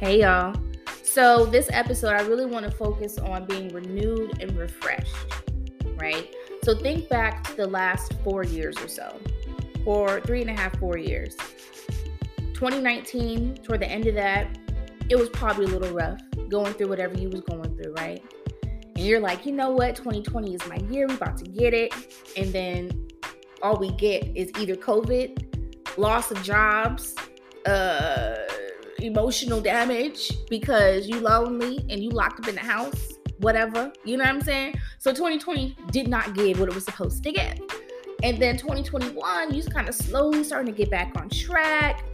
Hey, y'all. So, this episode, I really want to focus on being renewed and refreshed, right? So, think back to the last four years or so, for three and a half, four years. 2019, toward the end of that, it was probably a little rough going through whatever you was going through, right? And you're like, you know what? 2020 is my year. We about to get it. And then all we get is either COVID, loss of jobs, uh, emotional damage because you lonely and you locked up in the house, whatever. You know what I'm saying? So 2020 did not give what it was supposed to give. And then 2021, you kind of slowly starting to get back on track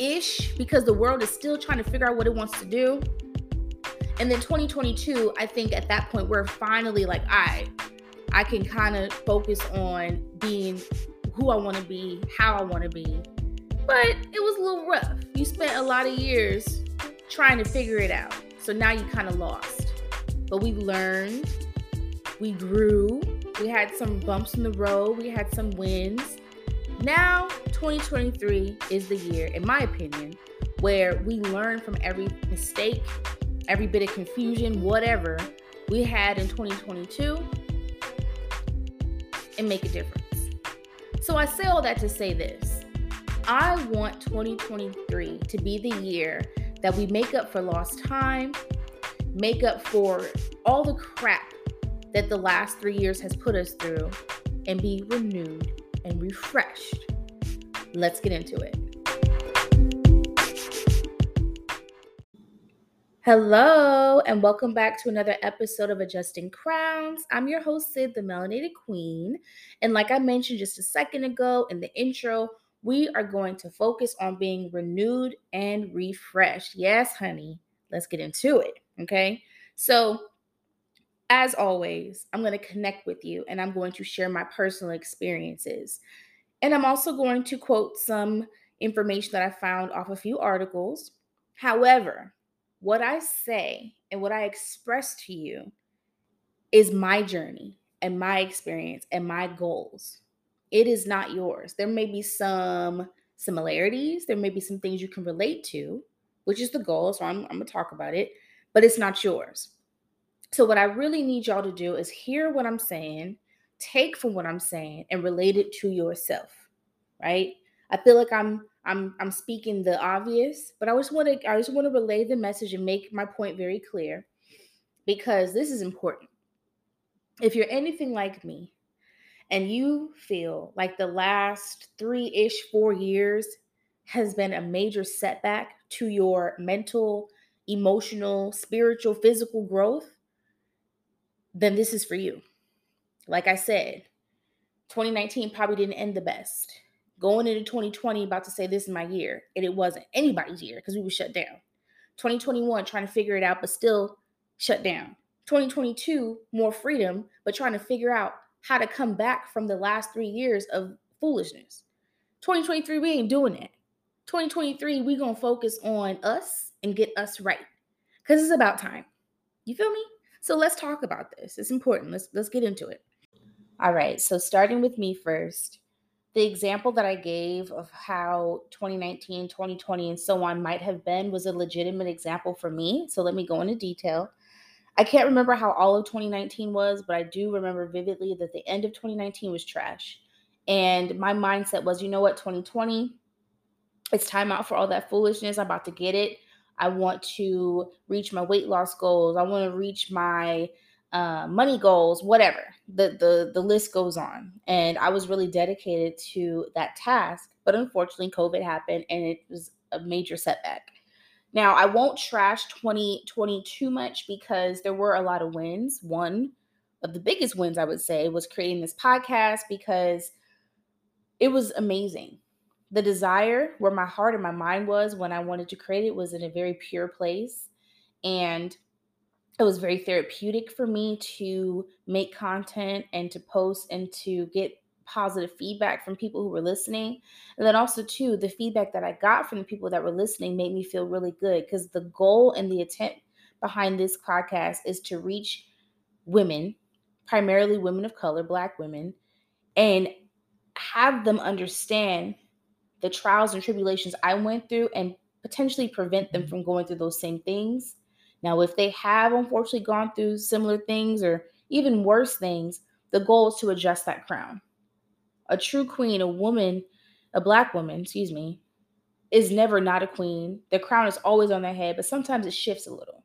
ish because the world is still trying to figure out what it wants to do. And then 2022, I think at that point, we're finally like, I, I can kind of focus on being who I want to be, how I want to be. But it was a little rough. You spent a lot of years trying to figure it out. So now you kind of lost. But we learned, we grew, we had some bumps in the road, we had some wins. Now, 2023 is the year, in my opinion, where we learn from every mistake, every bit of confusion, whatever we had in 2022 and make a difference. So I say all that to say this. I want 2023 to be the year that we make up for lost time, make up for all the crap that the last three years has put us through, and be renewed and refreshed. Let's get into it. Hello, and welcome back to another episode of Adjusting Crowns. I'm your host, Sid, the Melanated Queen. And like I mentioned just a second ago in the intro, we are going to focus on being renewed and refreshed. Yes, honey, let's get into it. Okay. So, as always, I'm going to connect with you and I'm going to share my personal experiences. And I'm also going to quote some information that I found off a few articles. However, what I say and what I express to you is my journey and my experience and my goals. It is not yours. There may be some similarities, there may be some things you can relate to, which is the goal. So I'm, I'm going to talk about it, but it's not yours. So, what I really need y'all to do is hear what I'm saying, take from what I'm saying, and relate it to yourself, right? I feel like I'm I'm I'm speaking the obvious, but I just want to I just want to relay the message and make my point very clear because this is important. If you're anything like me and you feel like the last 3ish 4 years has been a major setback to your mental, emotional, spiritual, physical growth, then this is for you. Like I said, 2019 probably didn't end the best. Going into 2020 about to say this is my year and it wasn't anybody's year because we were shut down. 2021 trying to figure it out but still shut down. 2022 more freedom but trying to figure out how to come back from the last three years of foolishness. 2023 we ain't doing that. 2023 we gonna focus on us and get us right because it's about time. You feel me? So let's talk about this. It's important. Let's let's get into it. All right so starting with me first the example that I gave of how 2019, 2020, and so on might have been was a legitimate example for me. So let me go into detail. I can't remember how all of 2019 was, but I do remember vividly that the end of 2019 was trash. And my mindset was, you know what, 2020, it's time out for all that foolishness. I'm about to get it. I want to reach my weight loss goals. I want to reach my uh, money goals, whatever. The, the the list goes on. And I was really dedicated to that task. But unfortunately, COVID happened and it was a major setback. Now, I won't trash 2020 too much because there were a lot of wins. One of the biggest wins, I would say, was creating this podcast because it was amazing. The desire where my heart and my mind was when I wanted to create it was in a very pure place. And it was very therapeutic for me to make content and to post and to get positive feedback from people who were listening. And then also too, the feedback that I got from the people that were listening made me feel really good because the goal and the intent behind this podcast is to reach women, primarily women of color, black women, and have them understand the trials and tribulations I went through and potentially prevent them mm-hmm. from going through those same things. Now, if they have unfortunately gone through similar things or even worse things, the goal is to adjust that crown. A true queen, a woman, a black woman, excuse me, is never not a queen. The crown is always on their head, but sometimes it shifts a little.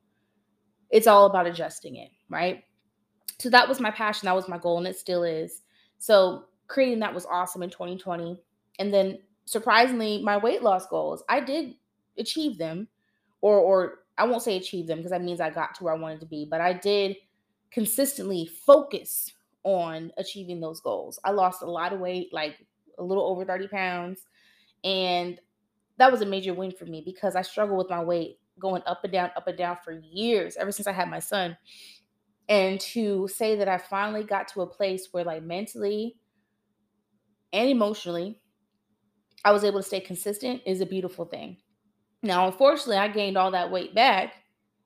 It's all about adjusting it, right? So that was my passion, that was my goal, and it still is. So creating that was awesome in 2020. And then surprisingly, my weight loss goals, I did achieve them, or or I won't say achieve them because that means I got to where I wanted to be, but I did consistently focus on achieving those goals. I lost a lot of weight, like a little over 30 pounds. And that was a major win for me because I struggled with my weight going up and down, up and down for years, ever since I had my son. And to say that I finally got to a place where, like, mentally and emotionally, I was able to stay consistent is a beautiful thing. Now, unfortunately, I gained all that weight back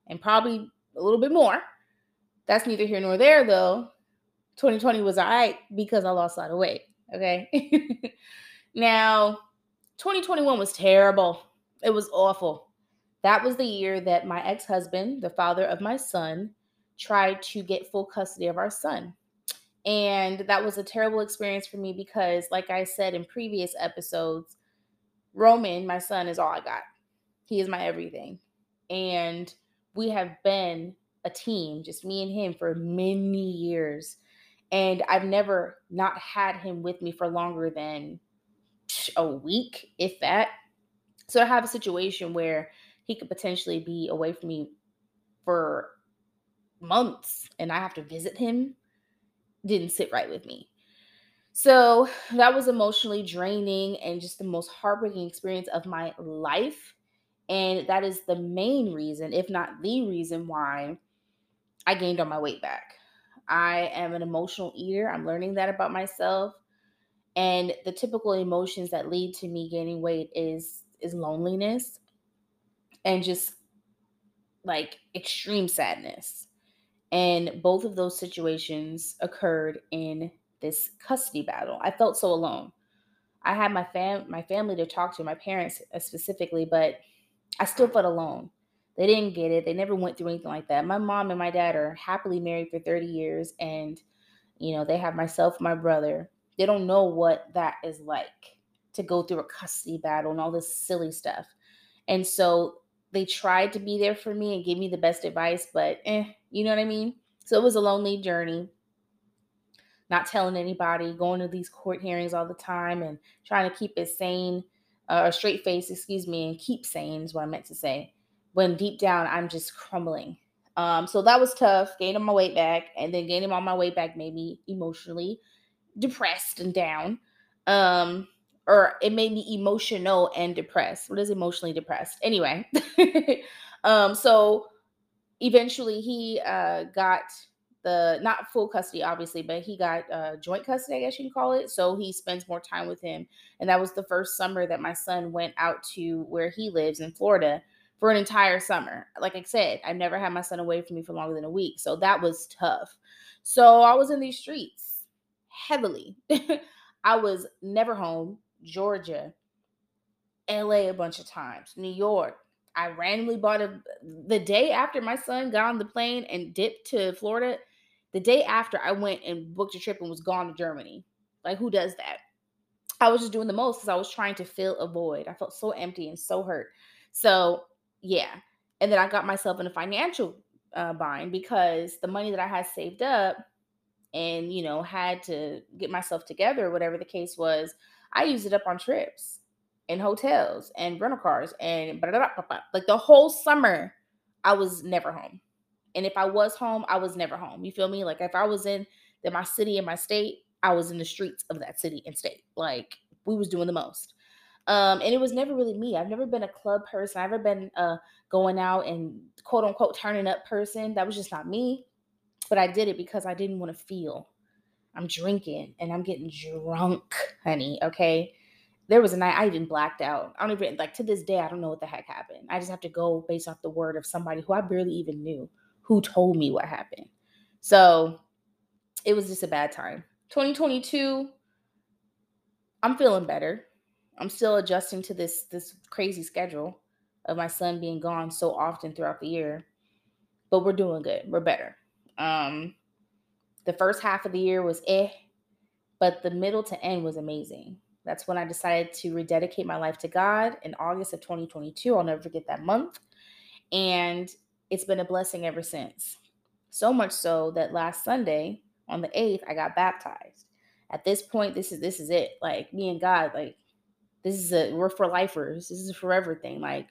and probably a little bit more. That's neither here nor there, though. 2020 was all right because I lost a lot of weight. Okay. now, 2021 was terrible. It was awful. That was the year that my ex husband, the father of my son, tried to get full custody of our son. And that was a terrible experience for me because, like I said in previous episodes, Roman, my son, is all I got. He is my everything. And we have been a team, just me and him, for many years. And I've never not had him with me for longer than a week, if that. So I have a situation where he could potentially be away from me for months and I have to visit him. Didn't sit right with me. So that was emotionally draining and just the most heartbreaking experience of my life. And that is the main reason, if not the reason, why I gained all my weight back. I am an emotional eater. I'm learning that about myself. And the typical emotions that lead to me gaining weight is is loneliness and just like extreme sadness. And both of those situations occurred in this custody battle. I felt so alone. I had my fam my family to talk to, my parents uh, specifically, but I still felt alone. They didn't get it. They never went through anything like that. My mom and my dad are happily married for 30 years and you know, they have myself, my brother. They don't know what that is like to go through a custody battle and all this silly stuff. And so they tried to be there for me and give me the best advice, but eh, you know what I mean? So it was a lonely journey. Not telling anybody, going to these court hearings all the time and trying to keep it sane, uh, a straight face, excuse me, and keep sane is what I meant to say. When deep down, I'm just crumbling. Um, so that was tough, gaining my weight back, and then gaining all my weight back made me emotionally depressed and down. Um, or it made me emotional and depressed. What is emotionally depressed? Anyway, um, so eventually he uh, got the not full custody, obviously, but he got uh, joint custody, I guess you can call it. So he spends more time with him, and that was the first summer that my son went out to where he lives in Florida for an entire summer. Like I said, I've never had my son away from me for longer than a week, so that was tough. So I was in these streets heavily. I was never home. Georgia, LA a bunch of times, New York. I randomly bought a the day after my son got on the plane and dipped to Florida. The day after I went and booked a trip and was gone to Germany. Like who does that? I was just doing the most because I was trying to fill a void. I felt so empty and so hurt. So yeah, and then I got myself in a financial uh, bind because the money that I had saved up and you know had to get myself together, whatever the case was, I used it up on trips and hotels and rental cars and like the whole summer I was never home. And if I was home, I was never home. You feel me? Like if I was in the, my city and my state, I was in the streets of that city and state. Like we was doing the most. Um, and it was never really me. I've never been a club person. I've never been uh going out and quote unquote turning up person. That was just not me. But I did it because I didn't want to feel. I'm drinking and I'm getting drunk, honey. Okay. There was a night I even blacked out. I don't even like to this day, I don't know what the heck happened. I just have to go based off the word of somebody who I barely even knew who told me what happened. So it was just a bad time. 2022, I'm feeling better. I'm still adjusting to this this crazy schedule. of my son being gone so often throughout the year. But we're doing good. We're better. Um, the first half of the year was eh, but the middle to end was amazing. That's when I decided to rededicate my life to God in August of 2022. I'll never forget that month. And it's been a blessing ever since. So much so that last Sunday on the 8th, I got baptized. At this point, this is this is it. Like me and God, like this is a we're for lifers. This is a forever thing. Like,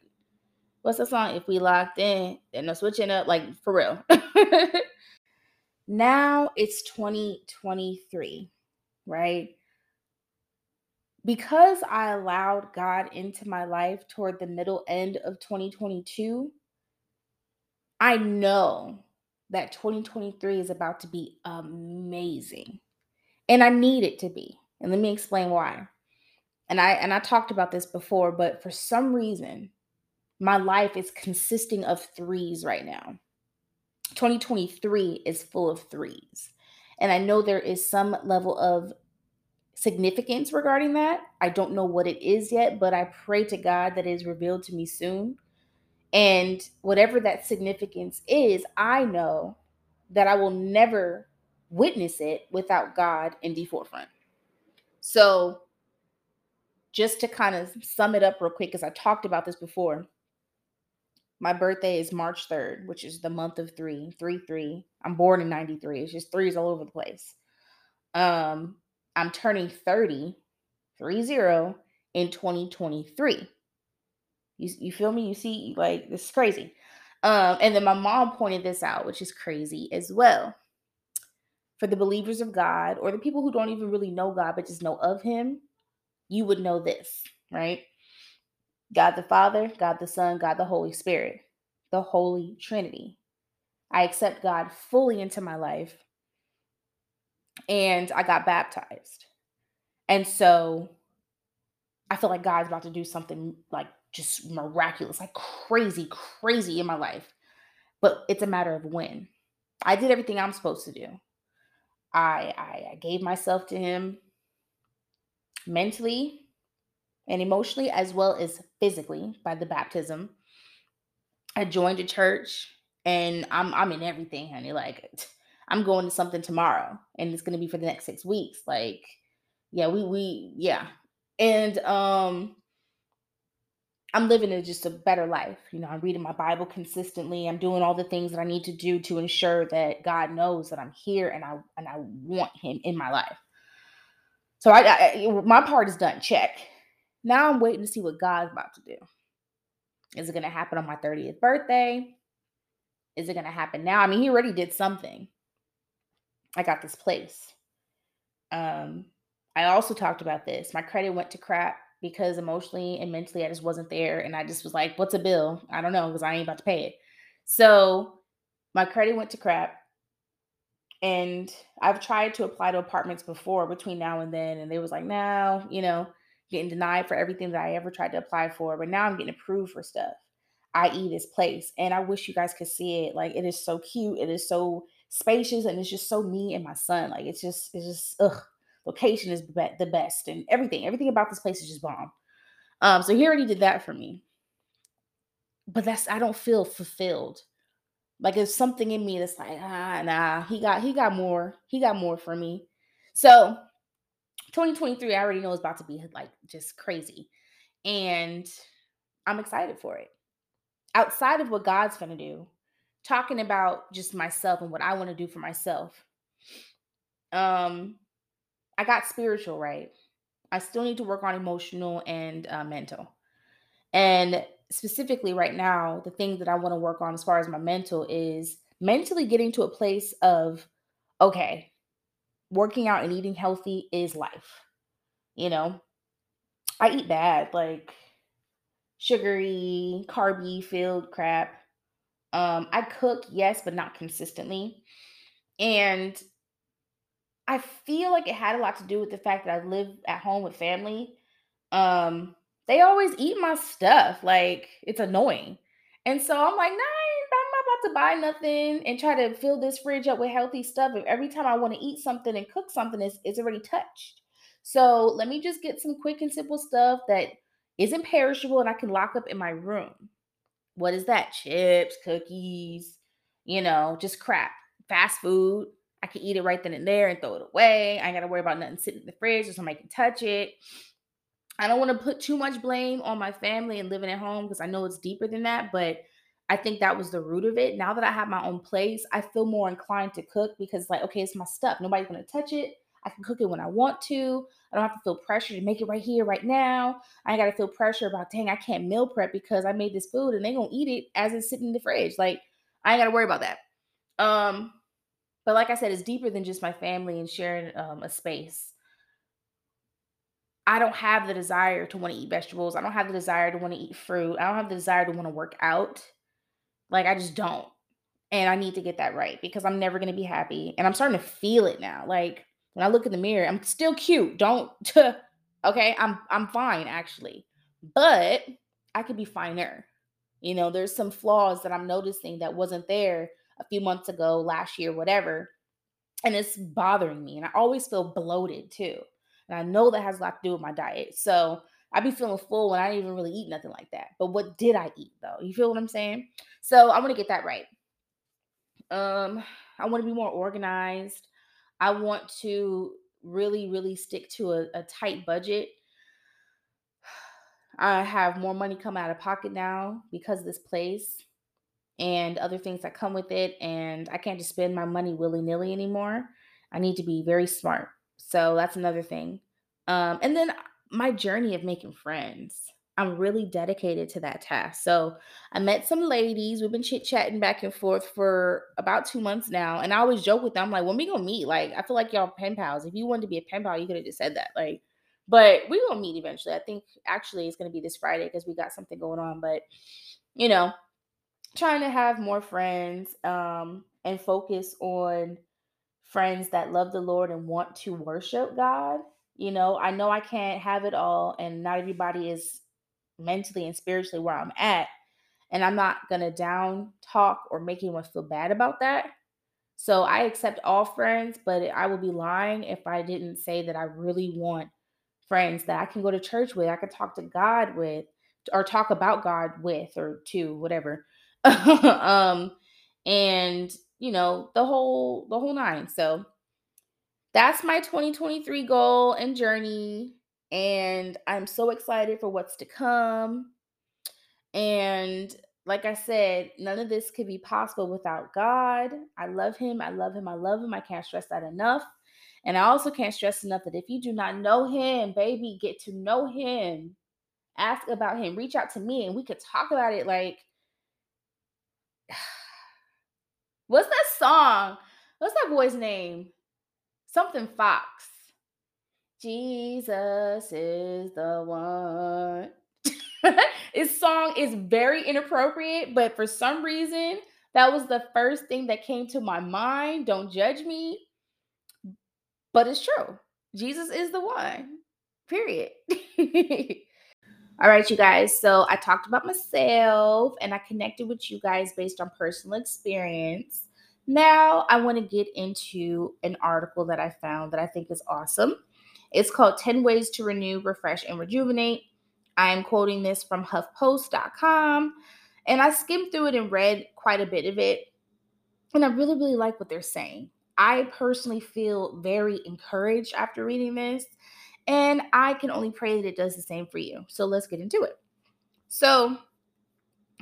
what's the song? If we locked in, then no switching up, like for real. now it's 2023, right? because I allowed God into my life toward the middle end of 2022, I know that 2023 is about to be amazing. And I need it to be. And let me explain why. And I and I talked about this before, but for some reason, my life is consisting of threes right now. 2023 is full of threes. And I know there is some level of significance regarding that. I don't know what it is yet, but I pray to God that it is revealed to me soon. And whatever that significance is, I know that I will never witness it without God in the forefront. So, just to kind of sum it up real quick, because I talked about this before, my birthday is March 3rd, which is the month of three, three, three. I'm born in 93. It's just threes all over the place. Um, I'm turning 30, 30 in 2023. You, you feel me? You see, like, this is crazy. Um, and then my mom pointed this out, which is crazy as well. For the believers of God, or the people who don't even really know God, but just know of Him, you would know this, right? God the Father, God the Son, God the Holy Spirit, the Holy Trinity. I accept God fully into my life and I got baptized. And so I feel like God's about to do something like just miraculous, like crazy, crazy in my life. But it's a matter of when. I did everything I'm supposed to do. I, I, I gave myself to him mentally and emotionally as well as physically by the baptism. I joined a church and I'm I'm in everything, honey. Like I'm going to something tomorrow and it's going to be for the next 6 weeks. Like yeah, we we yeah. And um I'm living in just a better life. You know, I'm reading my Bible consistently. I'm doing all the things that I need to do to ensure that God knows that I'm here and I and I want him in my life. So I, I my part is done. Check. Now I'm waiting to see what God's about to do. Is it going to happen on my 30th birthday? Is it going to happen now? I mean, he already did something. I got this place. Um, I also talked about this. My credit went to crap because emotionally and mentally I just wasn't there. And I just was like, what's a bill? I don't know because I ain't about to pay it. So my credit went to crap. And I've tried to apply to apartments before between now and then. And they was like, no, you know, getting denied for everything that I ever tried to apply for. But now I'm getting approved for stuff, i.e., this place. And I wish you guys could see it. Like, it is so cute. It is so spacious and it's just so me and my son. Like it's just it's just ugh. Location is the best and everything. Everything about this place is just bomb. Um, so he already did that for me. But that's I don't feel fulfilled. Like it's something in me that's like, ah, nah, he got he got more. He got more for me. So 2023, I already know is about to be like just crazy. And I'm excited for it. Outside of what God's gonna do, talking about just myself and what I want to do for myself. Um, I got spiritual right. I still need to work on emotional and uh, mental. And specifically, right now, the thing that I want to work on as far as my mental is mentally getting to a place of, okay, working out and eating healthy is life. You know, I eat bad, like sugary, carby filled crap. Um, I cook, yes, but not consistently. And I feel like it had a lot to do with the fact that I live at home with family. Um, they always eat my stuff. Like it's annoying. And so I'm like, nah, I'm not about to buy nothing and try to fill this fridge up with healthy stuff. If every time I want to eat something and cook something, it's, it's already touched. So let me just get some quick and simple stuff that isn't perishable and I can lock up in my room. what is that? Chips, cookies, you know, just crap. Fast food. I can eat it right then and there and throw it away. I ain't gotta worry about nothing sitting in the fridge or somebody can touch it. I don't want to put too much blame on my family and living at home because I know it's deeper than that, but I think that was the root of it. Now that I have my own place, I feel more inclined to cook because, like, okay, it's my stuff. Nobody's gonna touch it. I can cook it when I want to. I don't have to feel pressure to make it right here, right now. I got to feel pressure about, dang, I can't meal prep because I made this food and they're gonna eat it as it's sitting in the fridge. Like, I ain't got to worry about that. Um, but like I said, it's deeper than just my family and sharing um, a space. I don't have the desire to want to eat vegetables. I don't have the desire to want to eat fruit. I don't have the desire to want to work out. Like, I just don't. And I need to get that right because I'm never going to be happy. And I'm starting to feel it now. Like, when I look in the mirror, I'm still cute. Don't okay, I'm I'm fine actually. But I could be finer. You know, there's some flaws that I'm noticing that wasn't there a few months ago, last year, whatever. And it's bothering me. And I always feel bloated too. And I know that has a lot to do with my diet. So I'd be feeling full when I didn't even really eat nothing like that. But what did I eat though? You feel what I'm saying? So I want to get that right. Um, I want to be more organized. I want to really, really stick to a, a tight budget. I have more money coming out of pocket now because of this place and other things that come with it. And I can't just spend my money willy nilly anymore. I need to be very smart. So that's another thing. Um, and then my journey of making friends. I'm really dedicated to that task. So I met some ladies. We've been chit chatting back and forth for about two months now. And I always joke with them, I'm like, when we gonna meet? Like, I feel like y'all pen pals. If you wanted to be a pen pal, you could have just said that. Like, but we gonna meet eventually. I think actually it's gonna be this Friday because we got something going on. But you know, trying to have more friends um and focus on friends that love the Lord and want to worship God. You know, I know I can't have it all, and not everybody is mentally and spiritually where I'm at. And I'm not going to down talk or make anyone feel bad about that. So I accept all friends, but I would be lying if I didn't say that I really want friends that I can go to church with, I can talk to God with, or talk about God with, or to whatever. um, and you know the whole the whole nine. So that's my 2023 goal and journey and I'm so excited for what's to come. And like I said, none of this could be possible without God. I love Him. I love Him. I love Him. I can't stress that enough. And I also can't stress enough that if you do not know Him, baby, get to know Him. Ask about Him. Reach out to me and we could talk about it. Like, what's that song? What's that boy's name? Something Fox. Jesus is the one. His song is very inappropriate, but for some reason, that was the first thing that came to my mind. Don't judge me. But it's true. Jesus is the one. Period. All right, you guys. So I talked about myself and I connected with you guys based on personal experience. Now I want to get into an article that I found that I think is awesome. It's called 10 Ways to Renew, Refresh, and Rejuvenate. I'm quoting this from HuffPost.com. And I skimmed through it and read quite a bit of it. And I really, really like what they're saying. I personally feel very encouraged after reading this. And I can only pray that it does the same for you. So let's get into it. So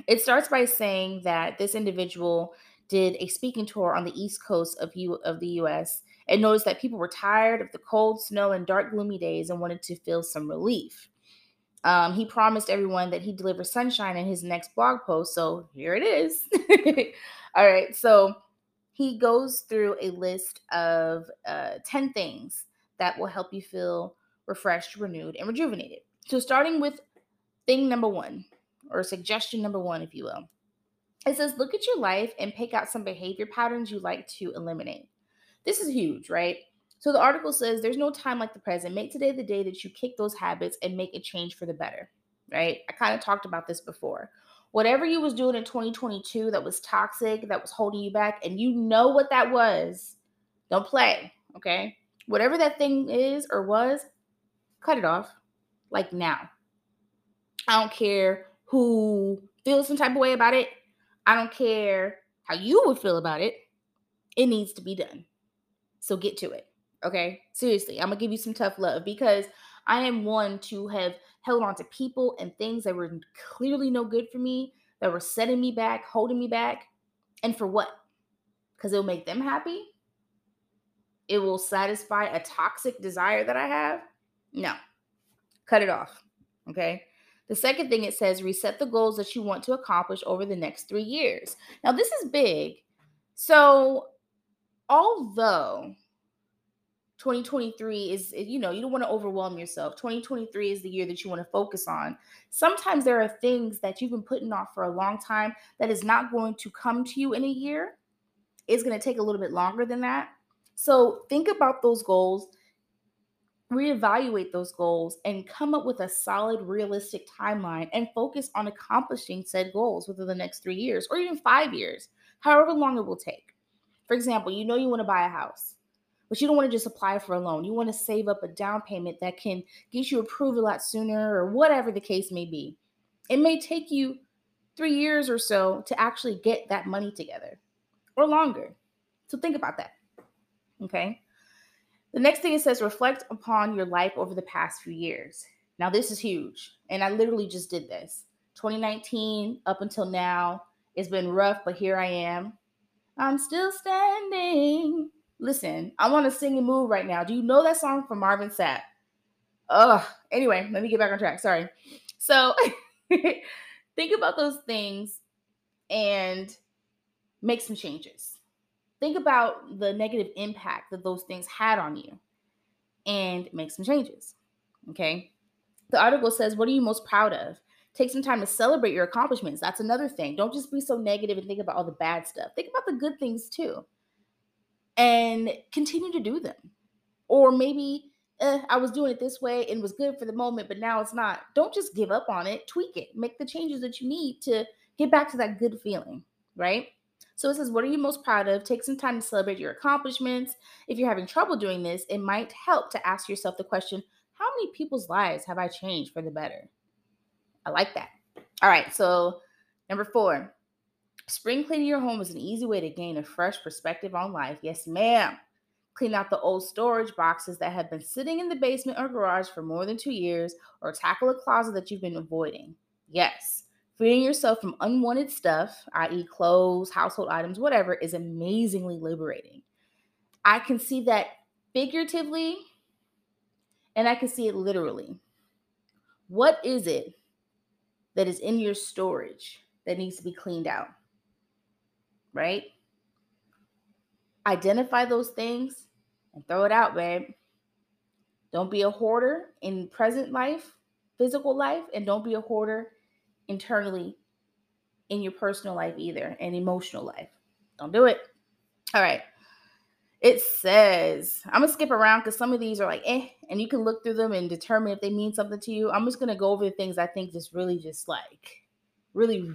it starts by saying that this individual did a speaking tour on the East Coast of, U- of the US and noticed that people were tired of the cold, snow, and dark, gloomy days and wanted to feel some relief. Um, he promised everyone that he'd deliver sunshine in his next blog post. So here it is. All right. So he goes through a list of uh, 10 things that will help you feel refreshed, renewed, and rejuvenated. So, starting with thing number one, or suggestion number one, if you will, it says look at your life and pick out some behavior patterns you like to eliminate. This is huge, right? So the article says there's no time like the present. Make today the day that you kick those habits and make a change for the better, right? I kind of talked about this before. Whatever you was doing in 2022 that was toxic, that was holding you back, and you know what that was, don't play, okay? Whatever that thing is or was, cut it off like now. I don't care who feels some type of way about it. I don't care how you would feel about it. It needs to be done. So get to it. Okay. Seriously, I'm going to give you some tough love because I am one to have held on to people and things that were clearly no good for me, that were setting me back, holding me back. And for what? Because it'll make them happy? It will satisfy a toxic desire that I have? No. Cut it off. Okay. The second thing it says reset the goals that you want to accomplish over the next three years. Now, this is big. So, although 2023 is, you know, you don't want to overwhelm yourself. 2023 is the year that you want to focus on. Sometimes there are things that you've been putting off for a long time that is not going to come to you in a year. It's going to take a little bit longer than that. So, think about those goals reevaluate those goals and come up with a solid, realistic timeline and focus on accomplishing said goals within the next three years or even five years, however long it will take. For example, you know you want to buy a house, but you don't want to just apply for a loan. You want to save up a down payment that can get you approved a lot sooner or whatever the case may be. It may take you three years or so to actually get that money together or longer. So think about that. Okay. The next thing it says reflect upon your life over the past few years. Now, this is huge. And I literally just did this. 2019 up until now, it's been rough, but here I am. I'm still standing. Listen, I want to sing and move right now. Do you know that song from Marvin Sapp? Ugh. Anyway, let me get back on track. Sorry. So think about those things and make some changes think about the negative impact that those things had on you and make some changes. Okay. The article says, What are you most proud of? Take some time to celebrate your accomplishments. That's another thing. Don't just be so negative and think about all the bad stuff. Think about the good things too. And continue to do them. Or maybe eh, I was doing it this way and was good for the moment, but now it's not. Don't just give up on it. Tweak it. Make the changes that you need to get back to that good feeling, right? So it says, What are you most proud of? Take some time to celebrate your accomplishments. If you're having trouble doing this, it might help to ask yourself the question How many people's lives have I changed for the better? I like that. All right. So, number four, spring cleaning your home is an easy way to gain a fresh perspective on life. Yes, ma'am. Clean out the old storage boxes that have been sitting in the basement or garage for more than two years, or tackle a closet that you've been avoiding. Yes. Freeing yourself from unwanted stuff, i.e., clothes, household items, whatever, is amazingly liberating. I can see that figuratively and I can see it literally. What is it that is in your storage that needs to be cleaned out? Right? Identify those things and throw it out, babe. Don't be a hoarder in present life, physical life, and don't be a hoarder internally in your personal life either and emotional life. Don't do it. All right. It says, I'm gonna skip around because some of these are like eh, and you can look through them and determine if they mean something to you. I'm just gonna go over the things I think just really just like really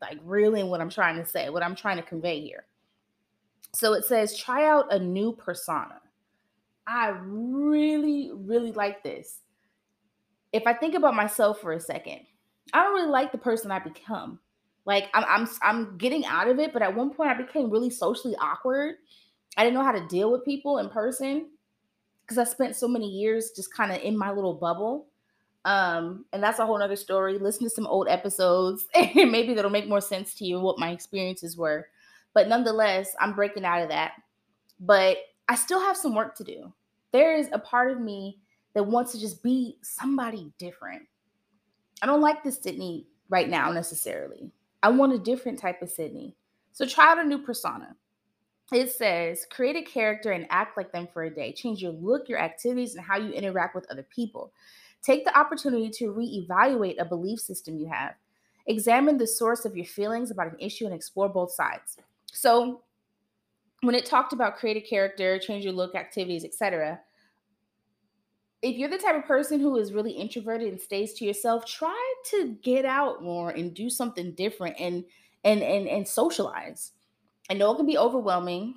like really what I'm trying to say, what I'm trying to convey here. So it says, try out a new persona. I really, really like this. If I think about myself for a second, I don't really like the person I become. Like I'm I'm I'm getting out of it, but at one point I became really socially awkward. I didn't know how to deal with people in person because I spent so many years just kind of in my little bubble. Um, and that's a whole nother story. Listen to some old episodes, and maybe that'll make more sense to you what my experiences were. But nonetheless, I'm breaking out of that. But I still have some work to do. There is a part of me that wants to just be somebody different. I don't like this Sydney right now necessarily. I want a different type of Sydney. So try out a new persona. It says create a character and act like them for a day. Change your look, your activities, and how you interact with other people. Take the opportunity to reevaluate a belief system you have. Examine the source of your feelings about an issue and explore both sides. So, when it talked about create a character, change your look, activities, etc., if you're the type of person who is really introverted and stays to yourself, try to get out more and do something different and and and and socialize. I know it can be overwhelming,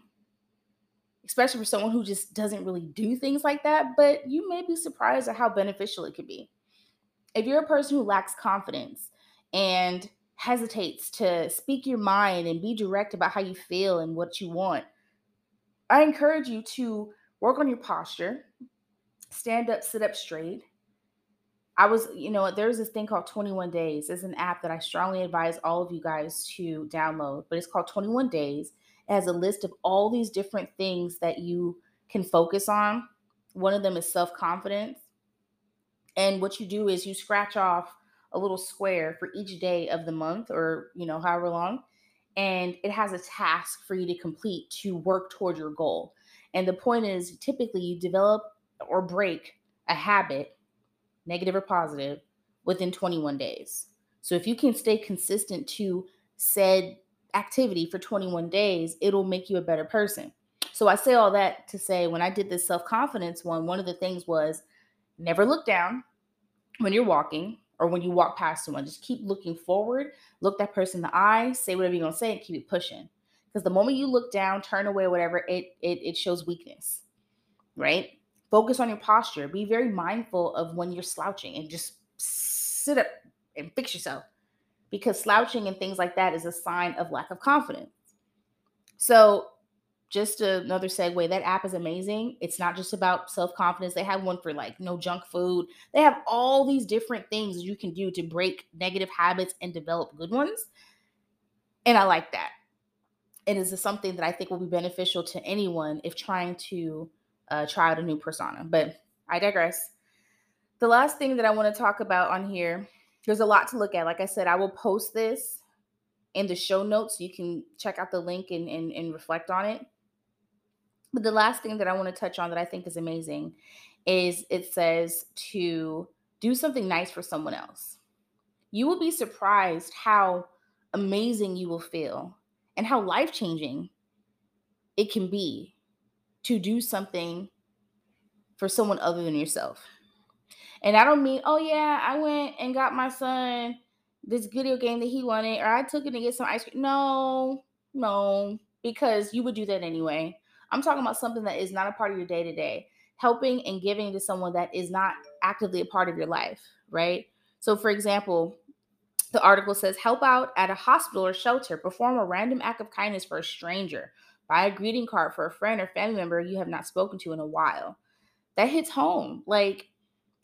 especially for someone who just doesn't really do things like that, but you may be surprised at how beneficial it could be. If you're a person who lacks confidence and hesitates to speak your mind and be direct about how you feel and what you want, I encourage you to work on your posture, stand up, sit up straight. I was, you know, there's this thing called 21 Days. It's an app that I strongly advise all of you guys to download, but it's called 21 Days. It has a list of all these different things that you can focus on. One of them is self confidence. And what you do is you scratch off a little square for each day of the month or, you know, however long. And it has a task for you to complete to work toward your goal. And the point is typically you develop or break a habit, negative or positive, within 21 days. So if you can stay consistent to said activity for 21 days, it'll make you a better person. So I say all that to say when I did this self confidence one, one of the things was never look down when you're walking or when you walk past someone. Just keep looking forward, look that person in the eye, say whatever you're gonna say, and keep it pushing. Because the moment you look down, turn away, whatever, it it it shows weakness, right? Focus on your posture. Be very mindful of when you're slouching and just sit up and fix yourself. Because slouching and things like that is a sign of lack of confidence. So just another segue that app is amazing it's not just about self-confidence they have one for like no junk food they have all these different things you can do to break negative habits and develop good ones and i like that And it is something that i think will be beneficial to anyone if trying to uh, try out a new persona. But i digress. The last thing that i want to talk about on here there's a lot to look at. Like i said i will post this in the show notes. You can check out the link and, and, and reflect on it. But the last thing that I want to touch on that I think is amazing is it says to do something nice for someone else. You will be surprised how amazing you will feel and how life changing it can be to do something for someone other than yourself. And I don't mean, oh yeah, I went and got my son this video game that he wanted, or I took him to get some ice cream. No, no, because you would do that anyway. I'm talking about something that is not a part of your day to day, helping and giving to someone that is not actively a part of your life, right? So, for example, the article says help out at a hospital or shelter, perform a random act of kindness for a stranger, buy a greeting card for a friend or family member you have not spoken to in a while. That hits home. Like,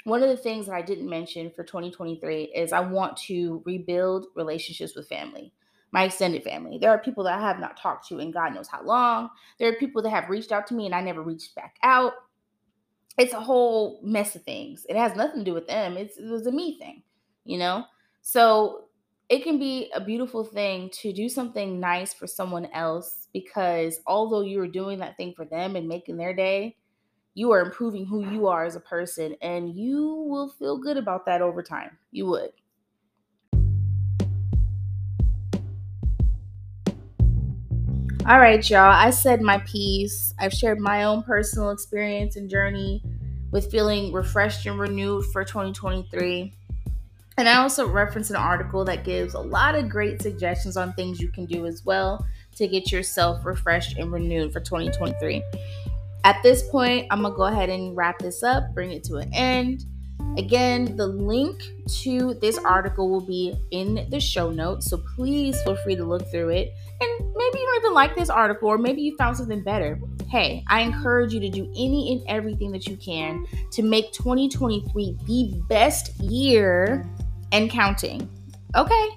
one of the things that I didn't mention for 2023 is I want to rebuild relationships with family my extended family. There are people that I have not talked to in God knows how long. There are people that have reached out to me and I never reached back out. It's a whole mess of things. It has nothing to do with them. It's, it was a me thing, you know? So it can be a beautiful thing to do something nice for someone else because although you are doing that thing for them and making their day, you are improving who you are as a person and you will feel good about that over time. You would. All right, y'all. I said my piece. I've shared my own personal experience and journey with feeling refreshed and renewed for 2023. And I also reference an article that gives a lot of great suggestions on things you can do as well to get yourself refreshed and renewed for 2023. At this point, I'm going to go ahead and wrap this up, bring it to an end. Again, the link to this article will be in the show notes, so please feel free to look through it. And maybe you don't even like this article, or maybe you found something better. Hey, I encourage you to do any and everything that you can to make 2023 the best year and counting. Okay?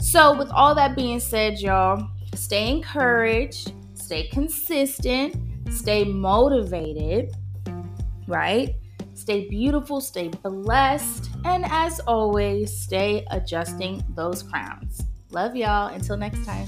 So, with all that being said, y'all, stay encouraged, stay consistent, stay motivated, right? Stay beautiful, stay blessed, and as always, stay adjusting those crowns. Love y'all. Until next time.